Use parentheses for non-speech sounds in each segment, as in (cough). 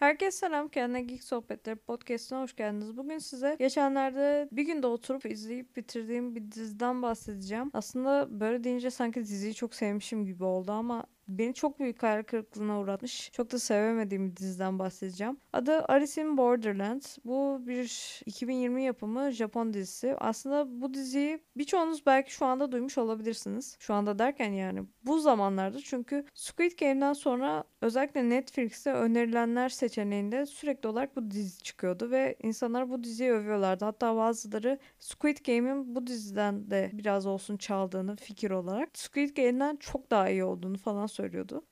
Herkese selam. Kendine Geek Sohbetleri podcastına hoş geldiniz. Bugün size geçenlerde bir günde oturup izleyip bitirdiğim bir diziden bahsedeceğim. Aslında böyle deyince sanki diziyi çok sevmişim gibi oldu ama beni çok büyük hayal kırıklığına uğratmış. Çok da sevemediğim bir diziden bahsedeceğim. Adı Alice in Borderland. Bu bir 2020 yapımı Japon dizisi. Aslında bu diziyi birçoğunuz belki şu anda duymuş olabilirsiniz. Şu anda derken yani bu zamanlarda çünkü Squid Game'den sonra özellikle Netflix'te önerilenler seçeneğinde sürekli olarak bu dizi çıkıyordu ve insanlar bu diziyi övüyorlardı. Hatta bazıları Squid Game'in bu diziden de biraz olsun çaldığını fikir olarak Squid Game'den çok daha iyi olduğunu falan söylüyordu.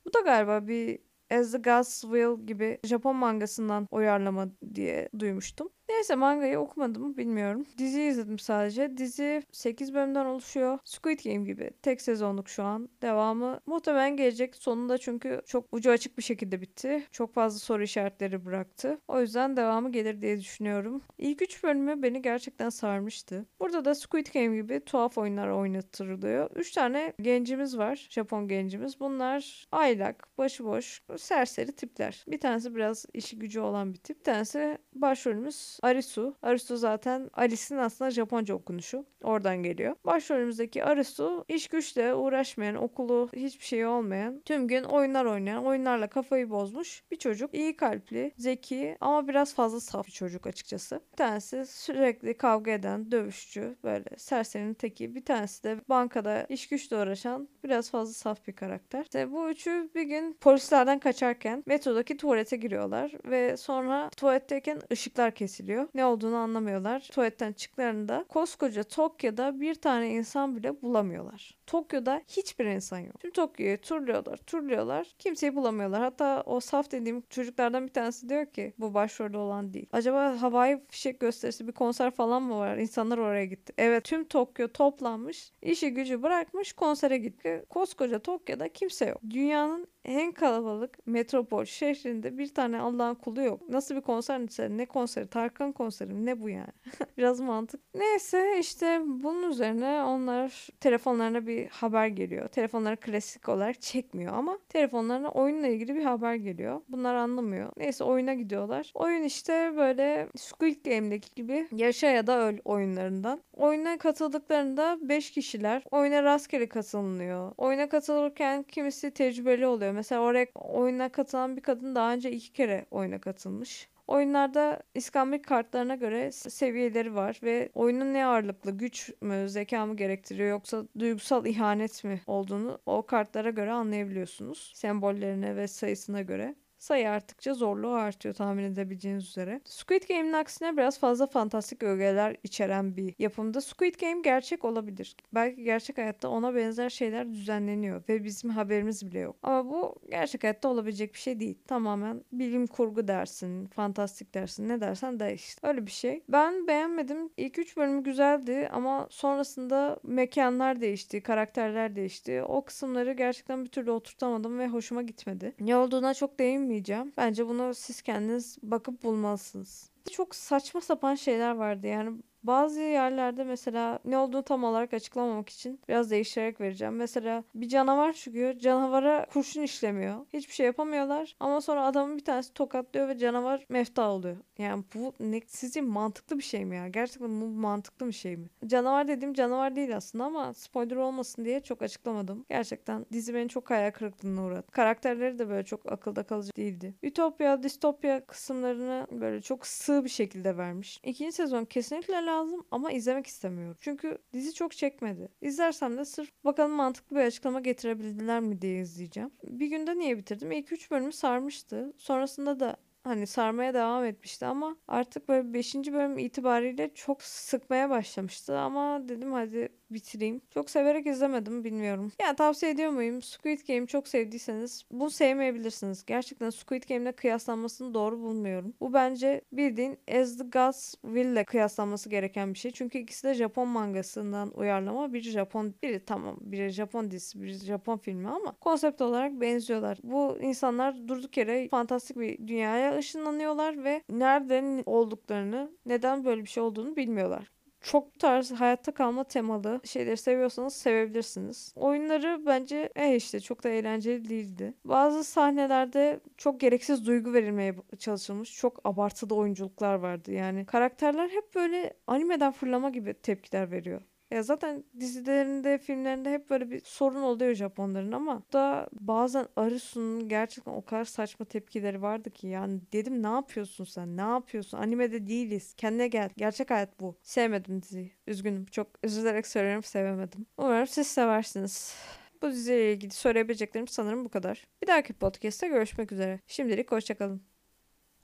Bu da galiba bir As the Gods Will gibi Japon mangasından uyarlama diye duymuştum. Neyse mangayı okumadım bilmiyorum. Dizi izledim sadece. Dizi 8 bölümden oluşuyor. Squid Game gibi. Tek sezonluk şu an. Devamı muhtemelen gelecek. Sonunda çünkü çok ucu açık bir şekilde bitti. Çok fazla soru işaretleri bıraktı. O yüzden devamı gelir diye düşünüyorum. İlk 3 bölümü beni gerçekten sarmıştı. Burada da Squid Game gibi tuhaf oyunlar oynatılıyor. 3 tane gencimiz var. Japon gencimiz. Bunlar aylak, başıboş, serseri tipler. Bir tanesi biraz işi gücü olan bir tip. Bir tanesi başrolümüz Arisu. Arisu zaten Alice'in aslında Japonca okunuşu. Oradan geliyor. Başrolümüzdeki Arisu iş güçle uğraşmayan, okulu hiçbir şey olmayan, tüm gün oyunlar oynayan, oyunlarla kafayı bozmuş bir çocuk. İyi kalpli, zeki ama biraz fazla saf bir çocuk açıkçası. Bir tanesi sürekli kavga eden, dövüşçü, böyle serserinin teki. Bir tanesi de bankada iş güçle uğraşan, biraz fazla saf bir karakter. İşte bu üçü bir gün polislerden kaçarken metrodaki tuvalete giriyorlar ve sonra tuvaletteyken ışıklar kesiliyor. Ne olduğunu anlamıyorlar. Tuvaletten çıktıklarında koskoca Tokyo'da bir tane insan bile bulamıyorlar. Tokyo'da hiçbir insan yok. Tüm Tokyo'yu turluyorlar, turluyorlar. Kimseyi bulamıyorlar. Hatta o saf dediğim çocuklardan bir tanesi diyor ki bu başrolde olan değil. Acaba havai fişek gösterisi bir konser falan mı var? İnsanlar oraya gitti. Evet tüm Tokyo toplanmış. işi gücü bırakmış konsere gitti. Koskoca Tokyo'da kimse yok. Dünyanın en kalabalık metropol şehrinde bir tane Allah'ın kulu yok. Nasıl bir konser ise ne konseri? Tarkan konseri mi? Ne bu yani? (laughs) Biraz mantık. Neyse işte bunun üzerine onlar telefonlarına bir haber geliyor. Telefonları klasik olarak çekmiyor ama telefonlarına oyunla ilgili bir haber geliyor. Bunlar anlamıyor. Neyse oyuna gidiyorlar. Oyun işte böyle Squid Game'deki gibi yaşa ya da öl oyunlarından. Oyuna katıldıklarında 5 kişiler. Oyuna rastgele katılınıyor. Oyuna katılırken kimisi tecrübeli oluyor. Mesela oraya oyuna katılan bir kadın daha önce iki kere oyuna katılmış. Oyunlarda iskambil kartlarına göre seviyeleri var ve oyunun ne ağırlıklı güç mü zeka mı gerektiriyor yoksa duygusal ihanet mi olduğunu o kartlara göre anlayabiliyorsunuz. Sembollerine ve sayısına göre sayı arttıkça zorluğu artıyor tahmin edebileceğiniz üzere. Squid Game'in aksine biraz fazla fantastik ögeler içeren bir yapımda. Squid Game gerçek olabilir. Belki gerçek hayatta ona benzer şeyler düzenleniyor ve bizim haberimiz bile yok. Ama bu gerçek hayatta olabilecek bir şey değil. Tamamen bilim kurgu dersin, fantastik dersin, ne dersen de işte. Öyle bir şey. Ben beğenmedim. İlk 3 bölümü güzeldi ama sonrasında mekanlar değişti, karakterler değişti. O kısımları gerçekten bir türlü oturtamadım ve hoşuma gitmedi. Ne olduğuna çok değinmeyeceğim değinmeyeceğim. Bence bunu siz kendiniz bakıp bulmalısınız. Çok saçma sapan şeyler vardı yani bazı yerlerde mesela ne olduğunu tam olarak açıklamamak için biraz değiştirerek vereceğim. Mesela bir canavar çıkıyor. Canavara kurşun işlemiyor. Hiçbir şey yapamıyorlar. Ama sonra adamın bir tanesi tokatlıyor ve canavar mefta oluyor. Yani bu ne, sizce mantıklı bir şey mi ya? Gerçekten bu mantıklı bir şey mi? Canavar dediğim canavar değil aslında ama spoiler olmasın diye çok açıklamadım. Gerçekten dizi beni çok hayal kırıklığına uğradı. Karakterleri de böyle çok akılda kalıcı değildi. Ütopya, distopya kısımlarını böyle çok sığ bir şekilde vermiş. İkinci sezon kesinlikle lazım ama izlemek istemiyorum. Çünkü dizi çok çekmedi. İzlersem de sırf bakalım mantıklı bir açıklama getirebildiler mi diye izleyeceğim. Bir günde niye bitirdim? İlk 3 bölümü sarmıştı. Sonrasında da hani sarmaya devam etmişti ama artık böyle 5. bölüm itibariyle çok sıkmaya başlamıştı ama dedim hadi bitireyim. Çok severek izlemedim bilmiyorum. Yani tavsiye ediyor muyum? Squid Game çok sevdiyseniz bunu sevmeyebilirsiniz. Gerçekten Squid Game'le kıyaslanmasını doğru bulmuyorum. Bu bence bildiğin As the Gods Will ile kıyaslanması gereken bir şey. Çünkü ikisi de Japon mangasından uyarlama. Biri Japon, biri tamam biri Japon dizisi, biri Japon filmi ama konsept olarak benziyorlar. Bu insanlar durduk yere fantastik bir dünyaya ışınlanıyorlar ve nereden olduklarını, neden böyle bir şey olduğunu bilmiyorlar çok tarz hayatta kalma temalı şeyleri seviyorsanız sevebilirsiniz. Oyunları bence eh işte çok da eğlenceli değildi. Bazı sahnelerde çok gereksiz duygu verilmeye çalışılmış. Çok abartılı oyunculuklar vardı. Yani karakterler hep böyle animeden fırlama gibi tepkiler veriyor. Ya zaten dizilerinde, filmlerinde hep böyle bir sorun oluyor Japonların ama da bazen Arisu'nun gerçekten o kadar saçma tepkileri vardı ki yani dedim ne yapıyorsun sen? Ne yapıyorsun? Animede değiliz. Kendine gel. Gerçek hayat bu. Sevmedim diziyi. Üzgünüm. Çok üzülerek söylüyorum sevemedim. Umarım siz seversiniz. Bu diziyle ilgili söyleyebileceklerim sanırım bu kadar. Bir dahaki podcast'te görüşmek üzere. Şimdilik hoşçakalın.